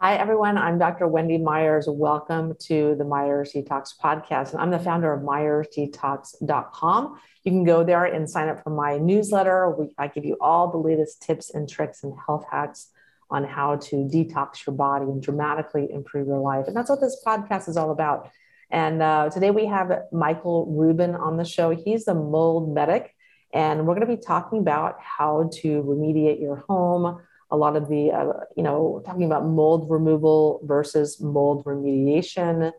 Hi, everyone. I'm Dr. Wendy Myers. Welcome to the Myers Detox podcast. And I'm the founder of myersdetox.com. You can go there and sign up for my newsletter. We, I give you all the latest tips and tricks and health hacks on how to detox your body and dramatically improve your life. And that's what this podcast is all about. And uh, today we have Michael Rubino on the show. He's the mold medic. And we're going to be talking about how to remediate your home a lot of the, uh, you know, talking about mold removal versus mold remediation,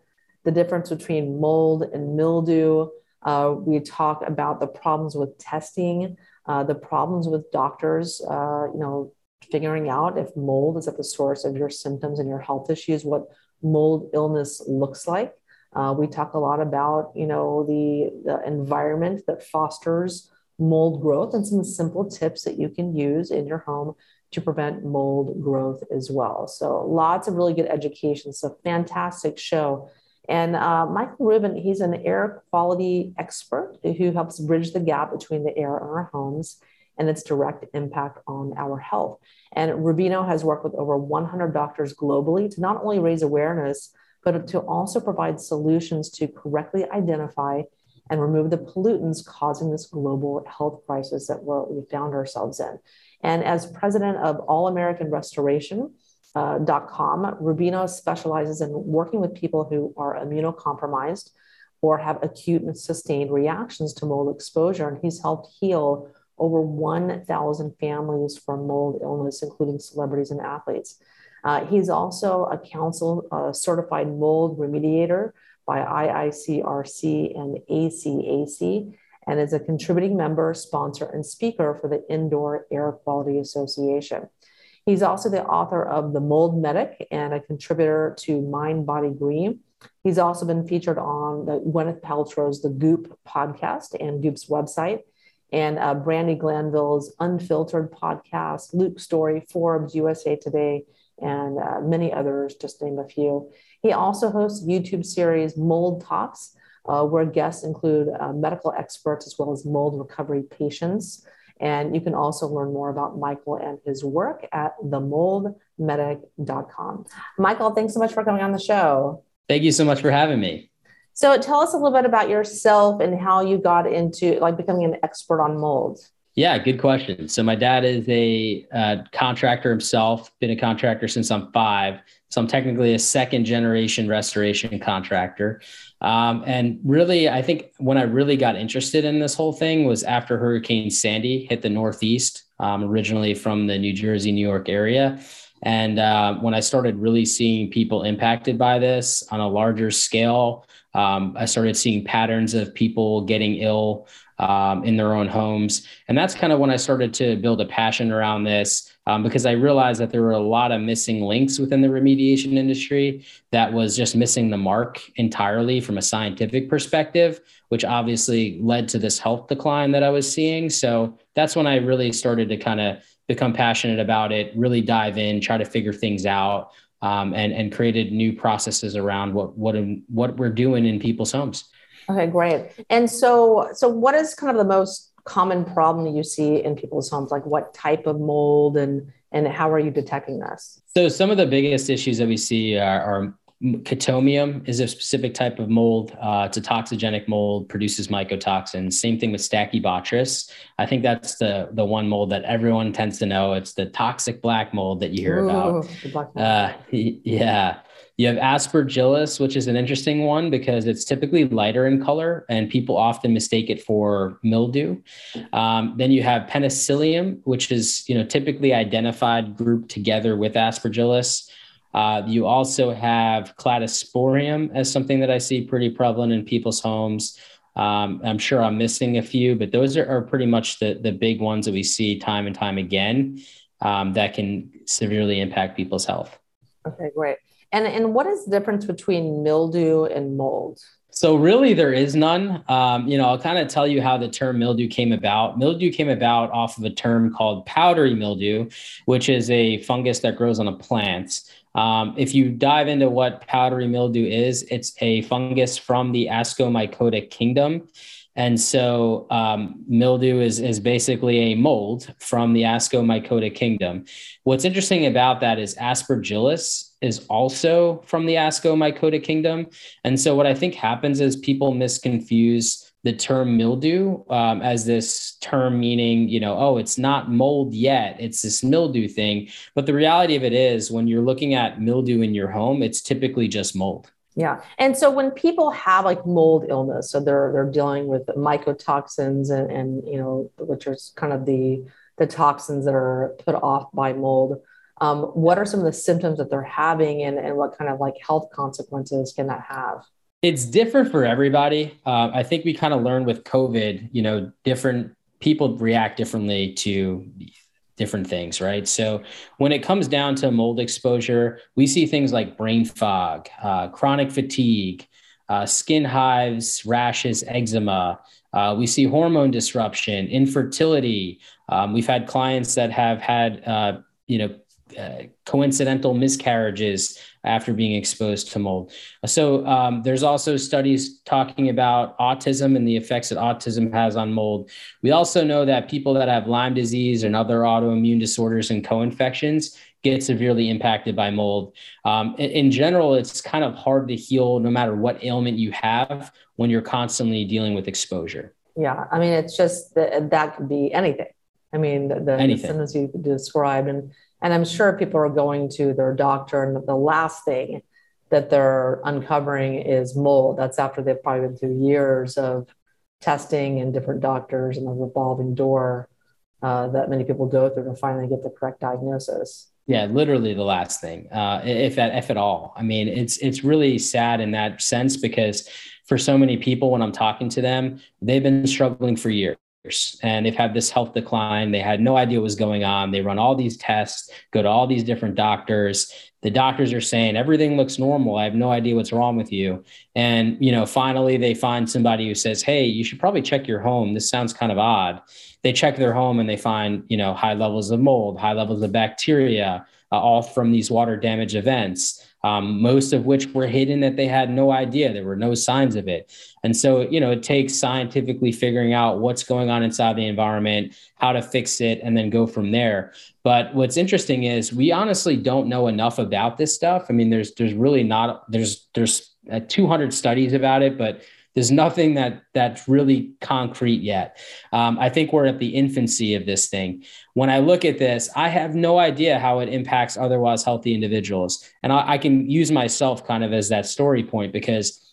the difference between mold and mildew. Uh, we talk about the problems with testing, uh, the problems with doctors, uh, you know, figuring out if mold is at the source of your symptoms and your health issues, what mold illness looks like. Uh, we talk a lot about, you know, the, the environment that fosters mold growth and some simple tips that you can use in your home to prevent mold growth as well. So lots of really good education. So fantastic show. And uh, Michael Rubino, he's an air quality expert who helps bridge the gap between the air in our homes and its direct impact on our health. And Rubino has worked with over 100 doctors globally to not only raise awareness, but to also provide solutions to correctly identify and remove the pollutants causing this global health crisis that we found ourselves in. And as president of All American Restoration, uh, .com, Rubino specializes in working with people who are immunocompromised or have acute and sustained reactions to mold exposure. And he's helped heal over 1,000 families from mold illness, including celebrities and athletes. Uh, he's also a council uh, certified mold remediator by IICRC and ACAC and is a contributing member, sponsor, and speaker for the Indoor Air Quality Association. He's also the author of The Mold Medic and a contributor to Mind Body Green. He's also been featured on the Gwyneth Paltrow's The Goop podcast and Goop's website, and uh, Brandi Glanville's Unfiltered podcast, Luke Story, Forbes, USA Today, and uh, many others, just name a few. He also hosts YouTube series Mold Talks, uh, where guests include uh, medical experts as well as mold recovery patients. And you can also learn more about Michael and his work at themoldmedic.com. Michael, thanks so much for coming on the show. Thank you so much for having me. So tell us a little bit about yourself and how you got into like becoming an expert on mold. Yeah, good question. So my dad is a uh, contractor himself, been a contractor since I'm five. So I'm technically a second generation restoration contractor. Um, and really, I think when I really got interested in this whole thing was after Hurricane Sandy hit the Northeast, um, originally from the New Jersey, New York area. And uh, when I started really seeing people impacted by this on a larger scale, um, I started seeing patterns of people getting ill um, in their own homes. And that's kind of when I started to build a passion around this um, because I realized that there were a lot of missing links within the remediation industry that was just missing the mark entirely from a scientific perspective, which obviously led to this health decline that I was seeing. So that's when I really started to kind of become passionate about it, really dive in, try to figure things out. Um, and and created new processes around what what what we're doing in people's homes. Okay, great. And so, so what is kind of the most common problem you see in people's homes? Like, what type of mold, and and how are you detecting this? So, some of the biggest issues that we see are, are Chaetomium is a specific type of mold. Uh, it's a toxigenic mold, produces mycotoxins. Same thing with Stachybotrys. I think that's the the one mold that everyone tends to know. It's the toxic black mold that you hear Ooh, about. Uh, yeah. You have aspergillus, which is an interesting one because it's typically lighter in color and people often mistake it for mildew. Um, then you have penicillium, which is you know typically identified grouped together with aspergillus. Uh, you also have cladosporium as something that I see pretty prevalent in people's homes. Um, I'm sure I'm missing a few, but those are, are, pretty much the, the big ones that we see time and time again um, that can severely impact people's health. Okay, great. And and what is the difference between mildew and mold? So really, there is none. Um, you know, I'll kind of tell you how the term mildew came about. Mildew came about off of a term called powdery mildew, which is a fungus that grows on a plant. Um, if you dive into what powdery mildew is, it's a fungus from the Ascomycota kingdom. And so um, mildew is, is basically a mold from the Ascomycota kingdom. What's interesting about that is aspergillus is also from the Ascomycota kingdom. And so what I think happens is people misconfuse the term mildew um, as this term meaning, you know, oh, it's not mold yet, it's this mildew thing. But the reality of it is, when you're looking at mildew in your home, it's typically just mold. Yeah. And so when people have like mold illness, so they're they're dealing with mycotoxins and, and you know, which are kind of the the toxins that are put off by mold. Um, what are some of the symptoms that they're having and, and what kind of like health consequences can that have? It's different for everybody. Uh, I think we kind of learned with COVID, you know, different people react differently to different things, right? So when it comes down to mold exposure, we see things like brain fog, uh, chronic fatigue, uh, skin hives, rashes, eczema. Uh, we see hormone disruption, infertility. Um, we've had clients that have had, uh, you know, uh, coincidental miscarriages after being exposed to mold. So um, there's also studies talking about autism and the effects that autism has on mold. We also know that people that have Lyme disease and other autoimmune disorders and co-infections get severely impacted by mold. Um, in, in general, it's kind of hard to heal no matter what ailment you have when you're constantly dealing with exposure. Yeah, I mean, it's just that that could be anything. I mean, the, the, the symptoms you described and and I'm sure people are going to their doctor, and the last thing that they're uncovering is mold. That's after they've probably been through years of testing and different doctors and the revolving door uh, that many people go through to finally get the correct diagnosis. Yeah, literally the last thing, uh, if at if at all. I mean, it's it's really sad in that sense because for so many people, when I'm talking to them, they've been struggling for years and they've had this health decline. They had no idea what was going on. They run all these tests, go to all these different doctors. The doctors are saying everything looks normal. I have no idea what's wrong with you. And, you know, finally they find somebody who says, Hey, you should probably check your home. This sounds kind of odd. They check their home and they find, you know, high levels of mold, high levels of bacteria, uh, all from these water damage events um, most of which were hidden that they had no idea. There were no signs of it. And so, you know, it takes scientifically figuring out what's going on inside the environment, how to fix it, and then go from there. But what's interesting is we honestly don't know enough about this stuff. I mean, there's there's really not there's there's uh, 200 studies about it, but there's nothing that that's really concrete yet. Um, I think we're at the infancy of this thing. When I look at this, I have no idea how it impacts otherwise healthy individuals, and I, I can use myself kind of as that story point because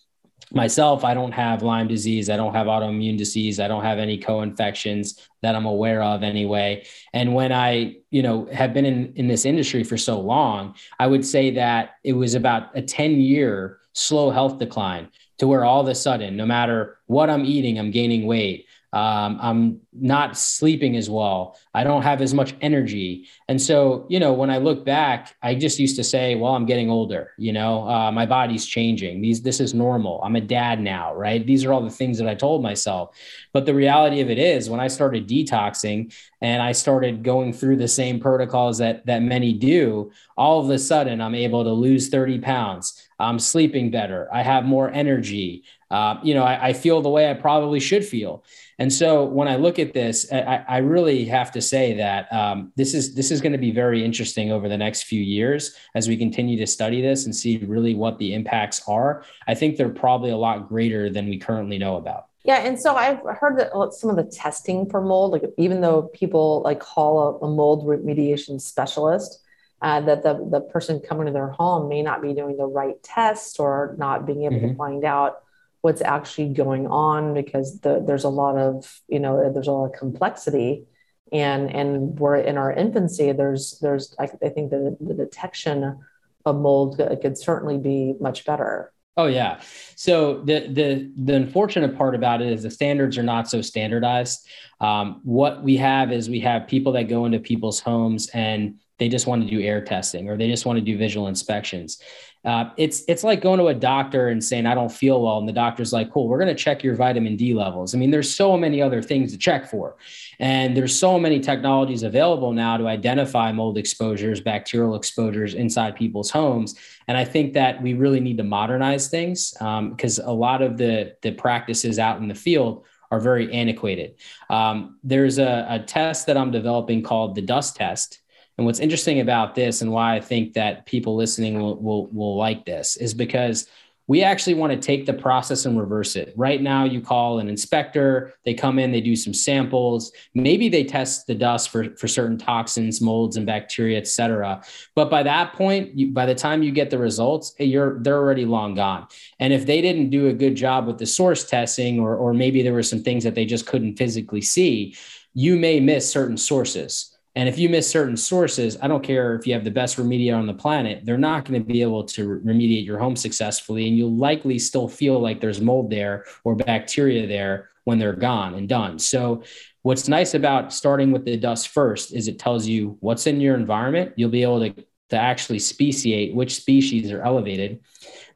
myself i don't have lyme disease i don't have autoimmune disease i don't have any co-infections that i'm aware of anyway and when i you know have been in, in this industry for so long i would say that it was about a 10 year slow health decline to where all of a sudden, no matter what I'm eating, I'm gaining weight. Um, I'm not sleeping as well. I don't have as much energy. And so, you know, when I look back, I just used to say, well, I'm getting older, you know, uh, my body's changing. These, this is normal. I'm a dad now, right? These are all the things that I told myself. But the reality of it is when I started detoxing and I started going through the same protocols that, that many do, all of a sudden I'm able to lose 30 pounds. I'm sleeping better. I have more energy. Uh, you know, I, I, feel the way I probably should feel. And so when I look at this, I, I really have to say that um, this is this is going to be very interesting over the next few years as we continue to study this and see really what the impacts are. I think they're probably a lot greater than we currently know about. Yeah, and so I've heard that some of the testing for mold, like even though people like call a, a mold remediation specialist, uh, that the, the person coming to their home may not be doing the right test or not being able mm-hmm. to find out what's actually going on because the, there's a lot of you know there's a lot of complexity and and we're in our infancy there's there's i, I think the, the detection of mold could certainly be much better Oh yeah. So the the the unfortunate part about it is the standards are not so standardized. Um, what we have is we have people that go into people's homes and they just want to do air testing or they just want to do visual inspections. Uh, it's it's like going to a doctor and saying I don't feel well, and the doctor's like, "Cool, we're going to check your vitamin D levels." I mean, there's so many other things to check for, and there's so many technologies available now to identify mold exposures, bacterial exposures inside people's homes. And I think that we really need to modernize things because um, a lot of the the practices out in the field are very antiquated. Um, there's a, a test that I'm developing called the dust test. And what's interesting about this and why I think that people listening will, will, will like this is because we actually want to take the process and reverse it. Right now, you call an inspector, they come in, they do some samples. Maybe they test the dust for, for certain toxins, molds, and bacteria, et cetera. But by that point, you, by the time you get the results, eh, you're they're already long gone. And if they didn't do a good job with the source testing, or, or maybe there were some things that they just couldn't physically see, you may miss certain sources. And if you miss certain sources, I don't care if you have the best remediator on the planet, they're not going to be able to remediate your home successfully. And you'll likely still feel like there's mold there or bacteria there when they're gone and done. So, what's nice about starting with the dust first is it tells you what's in your environment. You'll be able to, to actually speciate which species are elevated.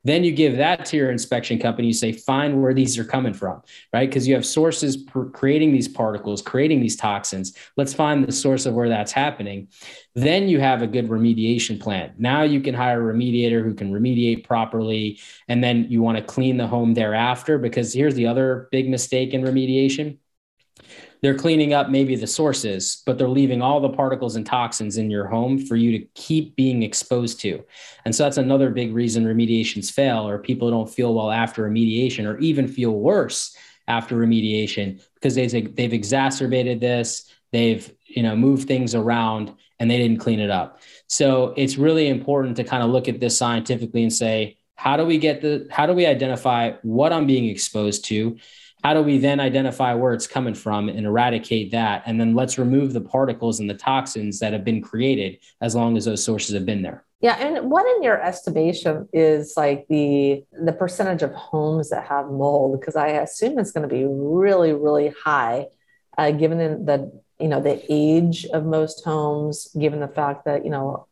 Then you give that to your inspection company. You say, find where these are coming from, right? Because you have sources creating these particles, creating these toxins. Let's find the source of where that's happening. Then you have a good remediation plan. Now you can hire a remediator who can remediate properly. And then you want to clean the home thereafter. Because here's the other big mistake in remediation they're cleaning up maybe the sources, but they're leaving all the particles and toxins in your home for you to keep being exposed to. And so that's another big reason remediations fail, or people don't feel well after remediation, or even feel worse after remediation because they've, they've exacerbated this, they've you know moved things around, and they didn't clean it up. So it's really important to kind of look at this scientifically and say, how do we get the how do we identify what I'm being exposed to? How do we then identify where it's coming from and eradicate that? And then let's remove the particles and the toxins that have been created as long as those sources have been there. Yeah and what in your estimation is like the the percentage of homes that have mold? Because i assume it's going to be really really high uh, given the you know the age of most homes given the fact that you know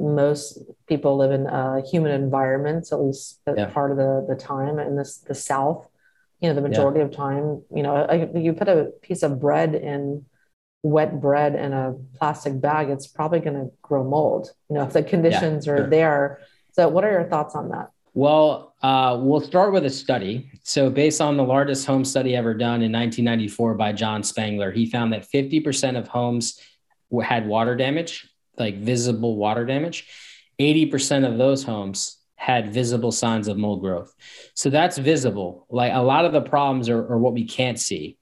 most people live in uh, humid environments at least yeah. part of the the time in this the south you know the majority yeah. of time you know you put a piece of bread in wet bread in a plastic bag it's probably going to grow mold you know if the conditions yeah, are sure. there. So what are your thoughts on that? Well uh, we'll start with a study. So based on the largest home study ever done in 1994 by john spengler he found that 50% of homes had water damage like visible water damage. 80% of those homes had visible signs of mold growth. So that's visible. Like a lot of the problems are, are, what we can't see.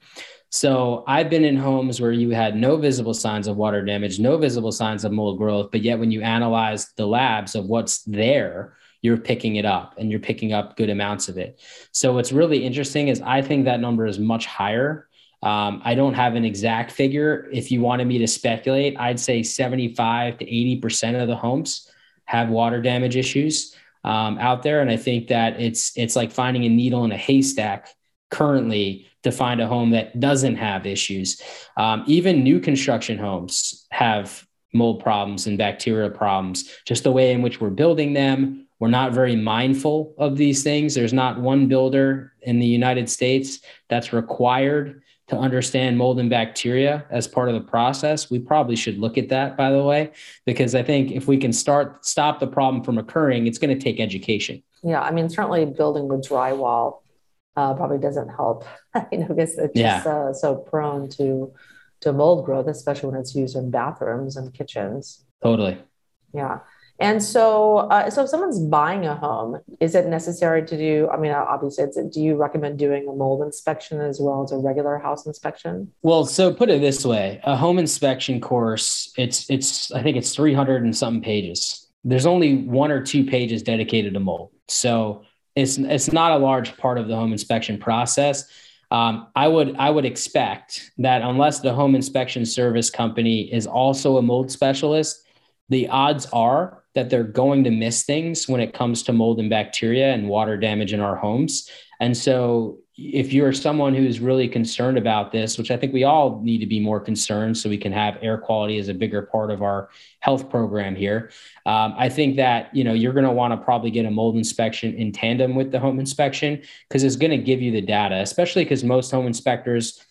So I've been in homes where you had no visible signs of water damage, no visible signs of mold growth, but yet when you analyze the labs of what's there, you're picking it up and you're picking up good amounts of it. So what's really interesting is I think that number is much higher. Um, I don't have an exact figure. If you wanted me to speculate, I'd say 75 to 80% of the homes have water damage issues um, out there. And I think that it's it's like finding a needle in a haystack currently to find a home that doesn't have issues. Um, even new construction homes have mold problems and bacteria problems. Just the way in which we're building them, we're not very mindful of these things. There's not one builder in the United States that's required to understand mold and bacteria as part of the process. We probably should look at that, by the way, because I think if we can start stop the problem from occurring, it's going to take education. Yeah, I mean, certainly building with drywall uh, probably doesn't help. you know, because it's yeah. just uh, so prone to to mold growth, especially when it's used in bathrooms and kitchens. Totally. Yeah. And so, uh, so if someone's buying a home, is it necessary to do? I mean, obviously, it's, do you recommend doing a mold inspection as well as a regular house inspection? Well, so put it this way: a home inspection course, it's it's I think it's three hundred and something pages. There's only one or two pages dedicated to mold, so it's it's not a large part of the home inspection process. Um, I would I would expect that unless the home inspection service company is also a mold specialist, the odds are that they're going to miss things when it comes to mold and bacteria and water damage in our homes. And so, if you're someone who's really concerned about this, which I think we all need to be more concerned so we can have air quality as a bigger part of our health program here, um, I think that you know you're going to want to probably get a mold inspection in tandem with the home inspection because it's going to give you the data, especially because most home inspectors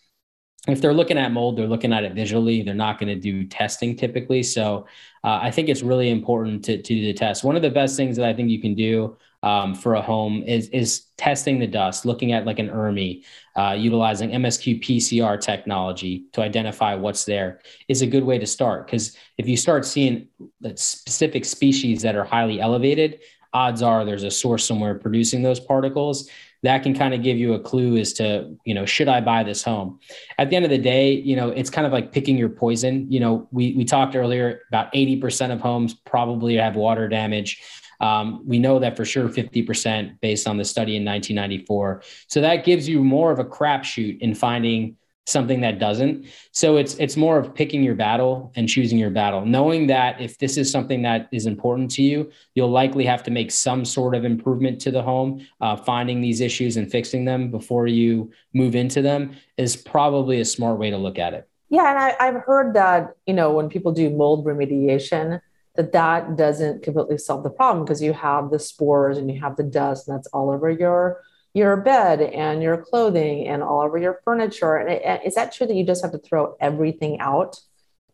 if they're looking at mold, they're looking at it visually. They're not going to do testing typically. So uh, I think it's really important to, to do the test. One of the best things that I think you can do um, for a home is is testing the dust, looking at like an ERMI, uh, utilizing MSQ PCR technology to identify what's there is a good way to start. Because if you start seeing specific species that are highly elevated, odds are there's a source somewhere producing those particles that can kind of give you a clue as to you know should i buy this home? At the end of the day you know it's kind of like picking your poison. You know we we talked earlier about 80% of homes probably have water damage. Um, we know that for sure 50% based on the study in 1994 so that gives you more of a crapshoot in finding something that doesn't. So it's it's more of picking your battle and choosing your battle, knowing that if this is something that is important to you, you'll likely have to make some sort of improvement to the home. Uh, finding these issues and fixing them before you move into them is probably a smart way to look at it. Yeah, and I, I've heard that you know when people do mold remediation, that that doesn't completely solve the problem because you have the spores and you have the dust and that's all over your your bed and your clothing and all over your furniture. And is that true that you just have to throw everything out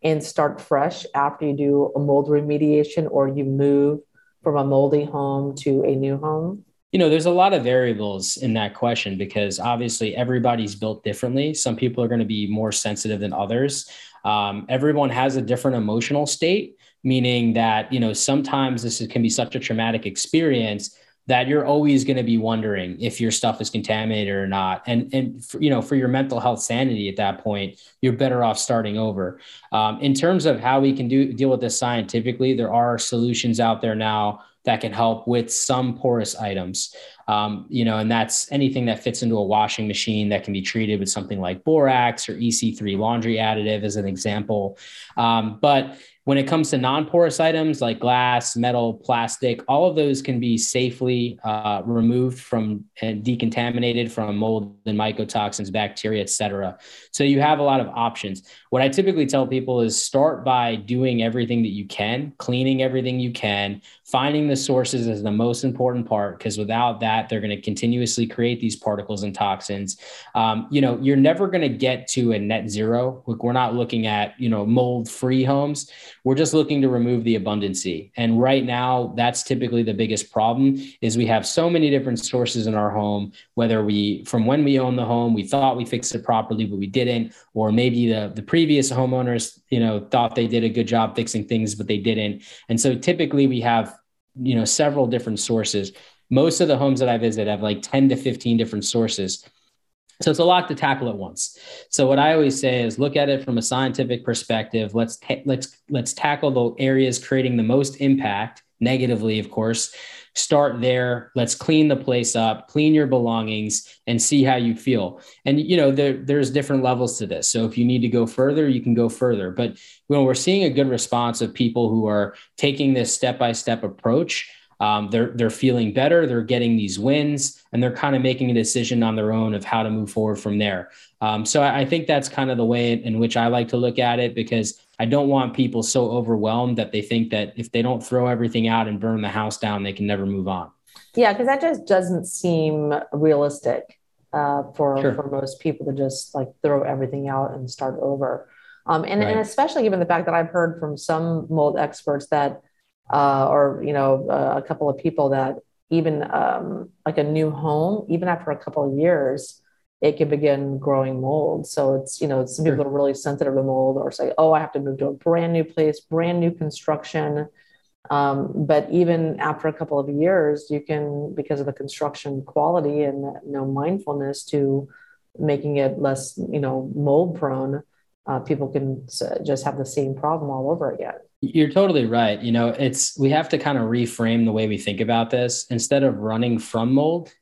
and start fresh after you do a mold remediation or you move from a moldy home to a new home? You know, there's a lot of variables in that question because obviously everybody's built differently. Some people are going to be more sensitive than others. Um, everyone has a different emotional state, meaning that, you know, sometimes this can be such a traumatic experience that you're always going to be wondering if your stuff is contaminated or not. And and for, you know for your mental health sanity at that point you're better off starting over. Um, in terms of how we can do deal with this scientifically there are solutions out there now that can help with some porous items. Um, you know and that's anything that fits into a washing machine that can be treated with something like borax or ec3 laundry additive as an example. Um, but when it comes to non-porous items like glass, metal, plastic, all of those can be safely uh, removed from and decontaminated from mold and mycotoxins, bacteria, etc. So you have a lot of options. What I typically tell people is start by doing everything that you can, cleaning everything you can, finding the sources is the most important part because without that, they're going to continuously create these particles and toxins. Um, you know, you're never going to get to a net zero. We're not looking at you know mold-free homes we're just looking to remove the abundancy. And right now, that's typically the biggest problem is we have so many different sources in our home, whether we from when we own the home, we thought we fixed it properly, but we didn't, or maybe the, the previous homeowners, you know, thought they did a good job fixing things, but they didn't. And so typically we have, you know, several different sources. Most of the homes that I visit have like 10 to 15 different sources. So it's a lot to tackle at once. So what I always say is look at it from a scientific perspective. Let's ta- let's let's tackle the areas creating the most impact negatively, of course. Start there. Let's clean the place up, clean your belongings, and see how you feel. And you know there, there's different levels to this. So if you need to go further, you can go further. But when we're seeing a good response of people who are taking this step by step approach, um, they're they're feeling better. They're getting these wins, and they're kind of making a decision on their own of how to move forward from there. Um, so I, I think that's kind of the way in which I like to look at it because I don't want people so overwhelmed that they think that if they don't throw everything out and burn the house down, they can never move on. Yeah, because that just doesn't seem realistic uh, for sure. for most people to just like throw everything out and start over. Um, and, right. and especially given the fact that I've heard from some mold experts that uh, or you know uh, a couple of people that even um, like a new home even after a couple of years it can begin growing mold. So it's you know some people are really sensitive to mold or say oh i have to move to a brand new place brand new construction. Um, but even after a couple of years you can because of the construction quality and you know mindfulness to making it less you know mold prone uh, people can just have the same problem all over again you're totally right. You know, it's we have to kind of reframe the way we think about this. Instead of running from mold,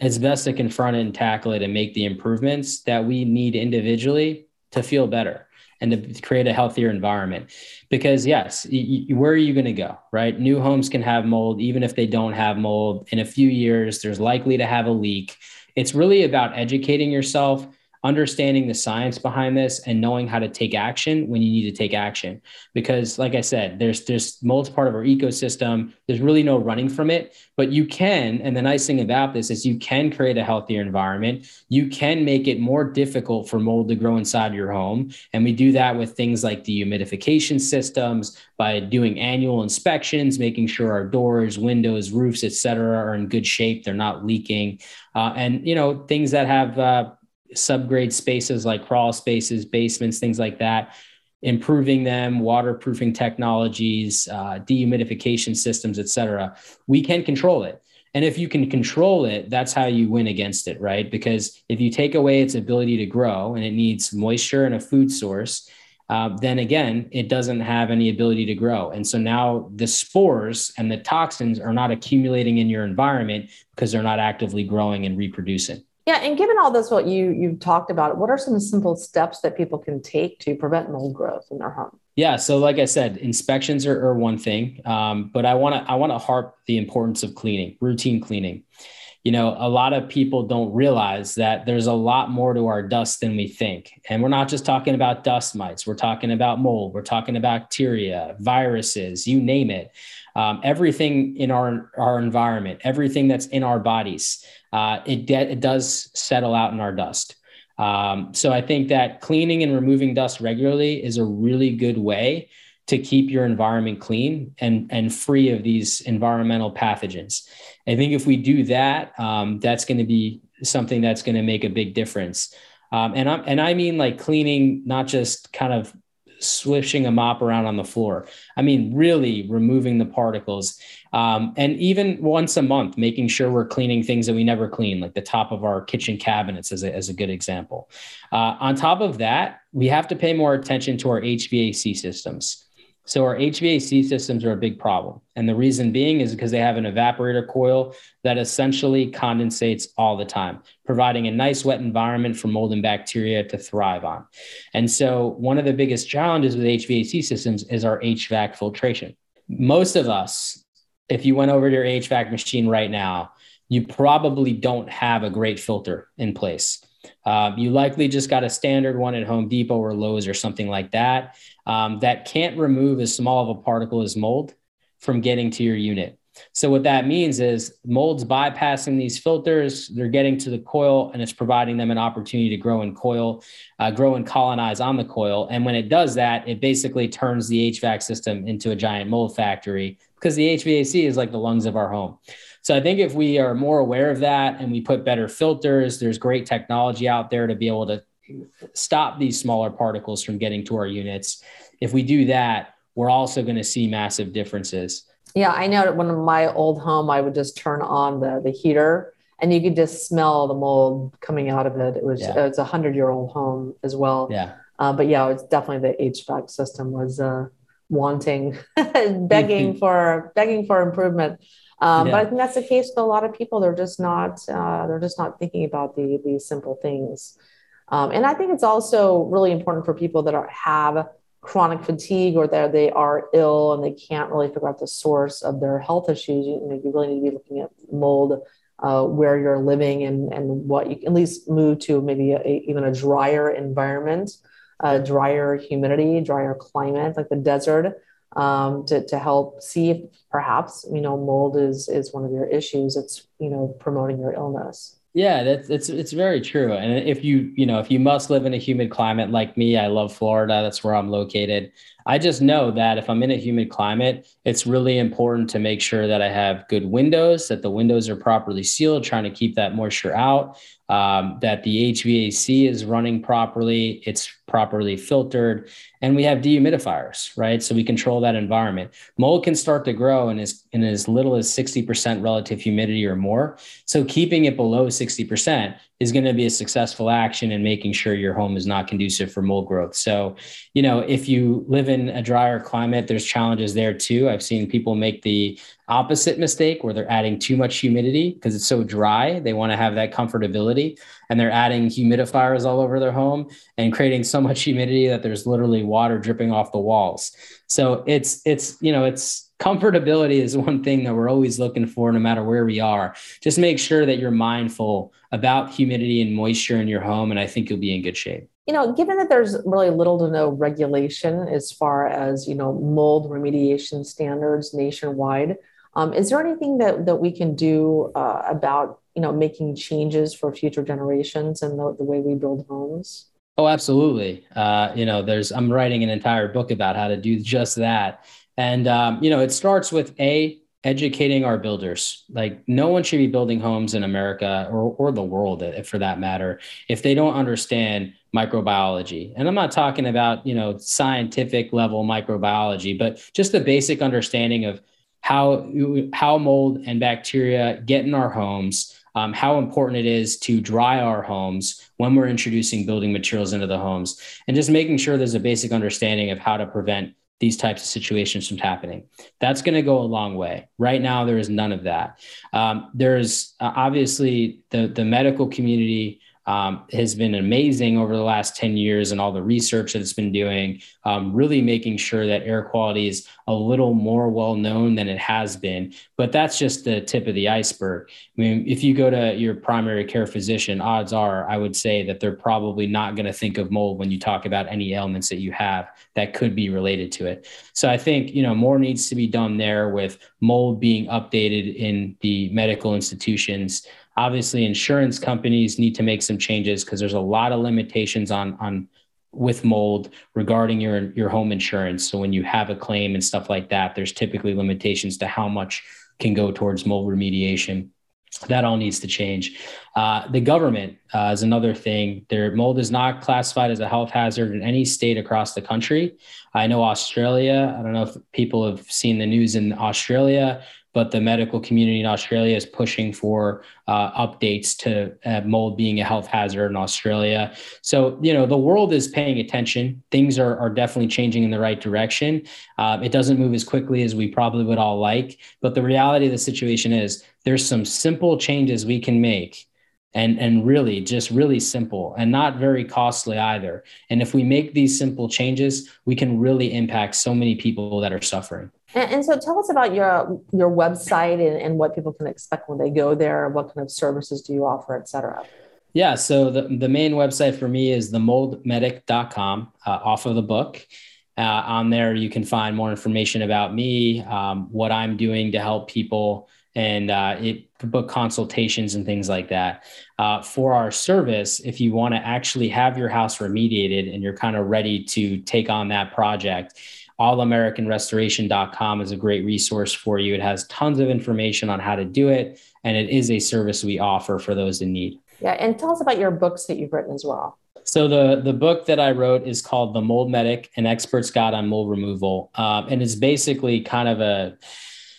it's best to confront it and tackle it and make the improvements that we need individually to feel better and to create a healthier environment. Because yes, you, where are you going to go? Right? New homes can have mold, even if they don't have mold. In a few years, there's likely to have a leak. It's really about educating yourself understanding the science behind this and knowing how to take action when you need to take action. Because like i said there's there's mold's part of our ecosystem. There's really no running from it but you can and the nice thing about this is you can create a healthier environment. You can make it more difficult for mold to grow inside your home. And we do that with things like dehumidification systems by doing annual inspections making sure our doors windows roofs etc are in good shape. They're not leaking. Uh, and you know things that have uh, subgrade spaces like crawl spaces, basements, things like that, improving them, waterproofing technologies, uh, dehumidification systems, et cetera. We can control it. And if you can control it, that's how you win against it, right? Because if you take away its ability to grow and it needs moisture and a food source, uh, then again, it doesn't have any ability to grow. And so now the spores and the toxins are not accumulating in your environment because they're not actively growing and reproducing. Yeah, and given all this, what you you've talked about, what are some simple steps that people can take to prevent mold growth in their home? Yeah, so like I said, inspections are, are one thing, um, but I want to I want to harp the importance of cleaning, routine cleaning. You know, a lot of people don't realize that there's a lot more to our dust than we think, and we're not just talking about dust mites. We're talking about mold. We're talking about bacteria, viruses, you name it. Um, everything in our our environment, everything that's in our bodies uh, it, de- it does settle out in our dust. Um, so I think that cleaning and removing dust regularly is a really good way to keep your environment clean and, and free of these environmental pathogens. I think if we do that, um, that's going to be something that's going to make a big difference. Um, and, i and I mean like cleaning, not just kind of swishing a mop around on the floor. I mean, really removing the particles. Um, and even once a month, making sure we're cleaning things that we never clean, like the top of our kitchen cabinets, as a, as a good example. Uh, on top of that, we have to pay more attention to our HVAC systems. So our HVAC systems are a big problem. And the reason being is because they have an evaporator coil that essentially condensates all the time, providing a nice wet environment for mold and bacteria to thrive on. And so one of the biggest challenges with HVAC systems is our HVAC filtration. Most of us, if you went over to your HVAC machine right now, you probably don't have a great filter in place. Uh, you likely just got a standard one at Home Depot or Lowe's or something like that um, that can't remove as small of a particle as mold from getting to your unit. So what that means is mold's bypassing these filters, they're getting to the coil and it's providing them an opportunity to grow and coil, uh, grow and colonize on the coil. And when it does that, it basically turns the HVAC system into a giant mold factory because the HVAC is like the lungs of our home. So I think if we are more aware of that and we put better filters, there's great technology out there to be able to stop these smaller particles from getting to our units. If we do that, we're also going to see massive differences. Yeah, I know that when my old home, I would just turn on the, the heater and you could just smell the mold coming out of it. It was, yeah. it's a hundred year old home as well. Yeah. Uh, but yeah, it's definitely the HVAC system was uh, wanting, begging for, begging for improvement. Um, yeah. But I think that's the case with a lot of people. They're just not uh, they're just not thinking about the these simple things. Um, and I think it's also really important for people that are, have chronic fatigue or that they are ill and they can't really figure out the source of their health issues. You, you know, you really need to be looking at mold uh, where you're living and and what you can at least move to maybe a, even a drier environment, a drier humidity, drier climate like the desert um, to, to help see if perhaps you know mold is is one of your issues. It's you know promoting your illness. Yeah that's it's it's very true. And if you you know if you must live in a humid climate like me i love florida. That's where i'm located i just know that if i'm in a humid climate it's really important to make sure that i have good windows that the windows are properly sealed trying to keep that moisture out um, that the hvac is running properly it's properly filtered and we have dehumidifiers right? So we control that environment. Mold can start to grow in as in as little as 60% relative humidity or more. So keeping it below 60% is going to be a successful action in making sure your home is not conducive for mold growth. So you know if you live in a drier climate there's challenges there too i've seen people make the opposite mistake where they're adding too much humidity because it's so dry. They want to have that comfortability and they're adding humidifiers all over their home and creating so much humidity that there's literally water dripping off the walls. So it's it's you know it's comfortability is one thing that we're always looking for no matter where we are. Just make sure that you're mindful about humidity and moisture in your home, and I think you'll be in good shape. You know, given that there's really little to no regulation as far as, you know, mold remediation standards nationwide, um, is there anything that, that we can do uh, about, you know, making changes for future generations and the, the way we build homes? Oh, absolutely. Uh, you know, there's I'm writing an entire book about how to do just that. And um, you know, it starts with a educating our builders. Like no one should be building homes in America or or the world for that matter if they don't understand microbiology. And I'm not talking about, you know, scientific level microbiology, but just the basic understanding of how how mold and bacteria get in our homes um, how important it is to dry our homes when we're introducing building materials into the homes, and just making sure there's a basic understanding of how to prevent these types of situations from happening. That's going to go a long way. Right now, there is none of that. Um, there's uh, obviously the the medical community um, has been amazing over the last 10 years and all the research that it's been doing, um, really making sure that air quality is a little more well known than it has been. But that's just the tip of the iceberg. I mean, if you go to your primary care physician, odds are I would say that they're probably not going to think of mold when you talk about any ailments that you have that could be related to it. So I think, you know, more needs to be done there with mold being updated in the medical institutions obviously insurance companies need to make some changes because there's a lot of limitations on on with mold regarding your your home insurance so when you have a claim and stuff like that there's typically limitations to how much can go towards mold remediation that all needs to change. Uh, the government uh, is another thing. Their mold is not classified as a health hazard in any state across the country. I know Australia. I don't know if people have seen the news in Australia but the medical community in Australia is pushing for uh, updates to uh, mold being a health hazard in Australia. So, you know, the world is paying attention. Things are, are definitely changing in the right direction. Uh, it doesn't move as quickly as we probably would all like, but the reality of the situation is there's some simple changes we can make and and really just really simple and not very costly either and if we make these simple changes we can really impact so many people that are suffering and, and so tell us about your your website and, and what people can expect when they go there what kind of services do you offer et cetera yeah so the, the main website for me is themoldmedic.com uh, off of the book uh, on there you can find more information about me um, what i'm doing to help people and uh, it book consultations and things like that. Uh, for our service, if you want to actually have your house remediated and you're kind of ready to take on that project, allamericanrestoration.com is a great resource for you. It has tons of information on how to do it, and it is a service we offer for those in need. Yeah, and tell us about your books that you've written as well. So the the book that I wrote is called The Mold Medic: An Expert's Guide on Mold Removal, um, and it's basically kind of a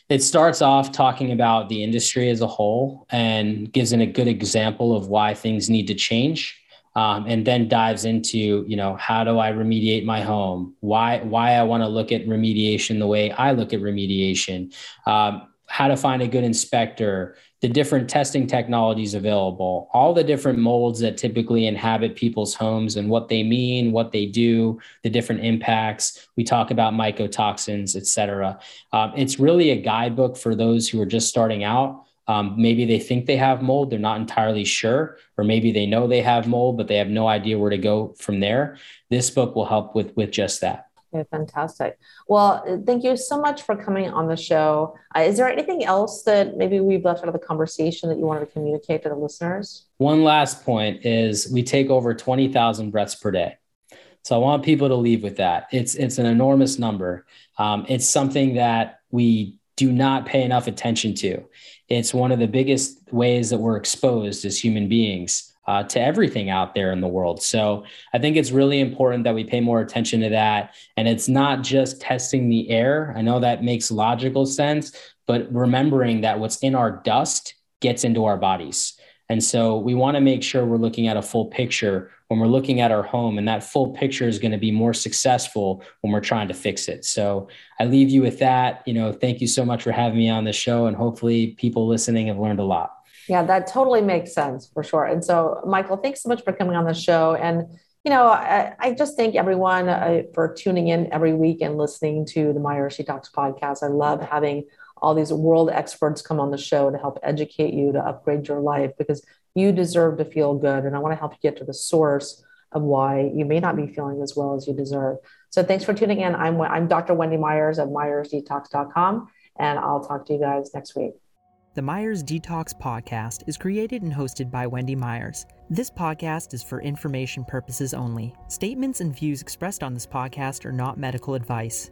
it starts off talking about the industry as a whole and gives an, a good example of why things need to change um, and then dives into you know how do i remediate my home why why i want to look at remediation the way i look at remediation um, how to find a good inspector the different testing technologies available, all the different molds that typically inhabit people's homes and what they mean, what they do, the different impacts. We talk about mycotoxins, et cetera. Um, it's really a guidebook for those who are just starting out. Um, maybe they think they have mold, they're not entirely sure, or maybe they know they have mold, but they have no idea where to go from there. This book will help with, with just that. Okay, fantastic. Well, thank you so much for coming on the show. Uh, is there anything else that maybe we've left out of the conversation that you wanted to communicate to the listeners? One last point is we take over 20,000 breaths per day. So I want people to leave with that. It's it's an enormous number. Um, it's something that we do not pay enough attention to. It's one of the biggest ways that we're exposed as human beings uh, to everything out there in the world. So I think it's really important that we pay more attention to that. And it's not just testing the air. I know that makes logical sense, but remembering that what's in our dust gets into our bodies. And so we want to make sure we're looking at a full picture when we're looking at our home, and that full picture is going to be more successful when we're trying to fix it. So I leave you with that. You know, thank you so much for having me on the show, and hopefully people listening have learned a lot. Yeah, that totally makes sense for sure. And so, Michael, thanks so much for coming on the show. And you know, I, I just thank everyone uh, for tuning in every week and listening to the Myers Detox podcast. I love having all these world experts come on the show to help educate you to upgrade your life because you deserve to feel good. And I want to help you get to the source of why you may not be feeling as well as you deserve. So thanks for tuning in. I'm, I'm Dr. Wendy Myers of MyersDetox.com, and I'll talk to you guys next week. The Myers Detox podcast is created and hosted by Wendy Myers. This podcast is for information purposes only. Statements and views expressed on this podcast are not medical advice.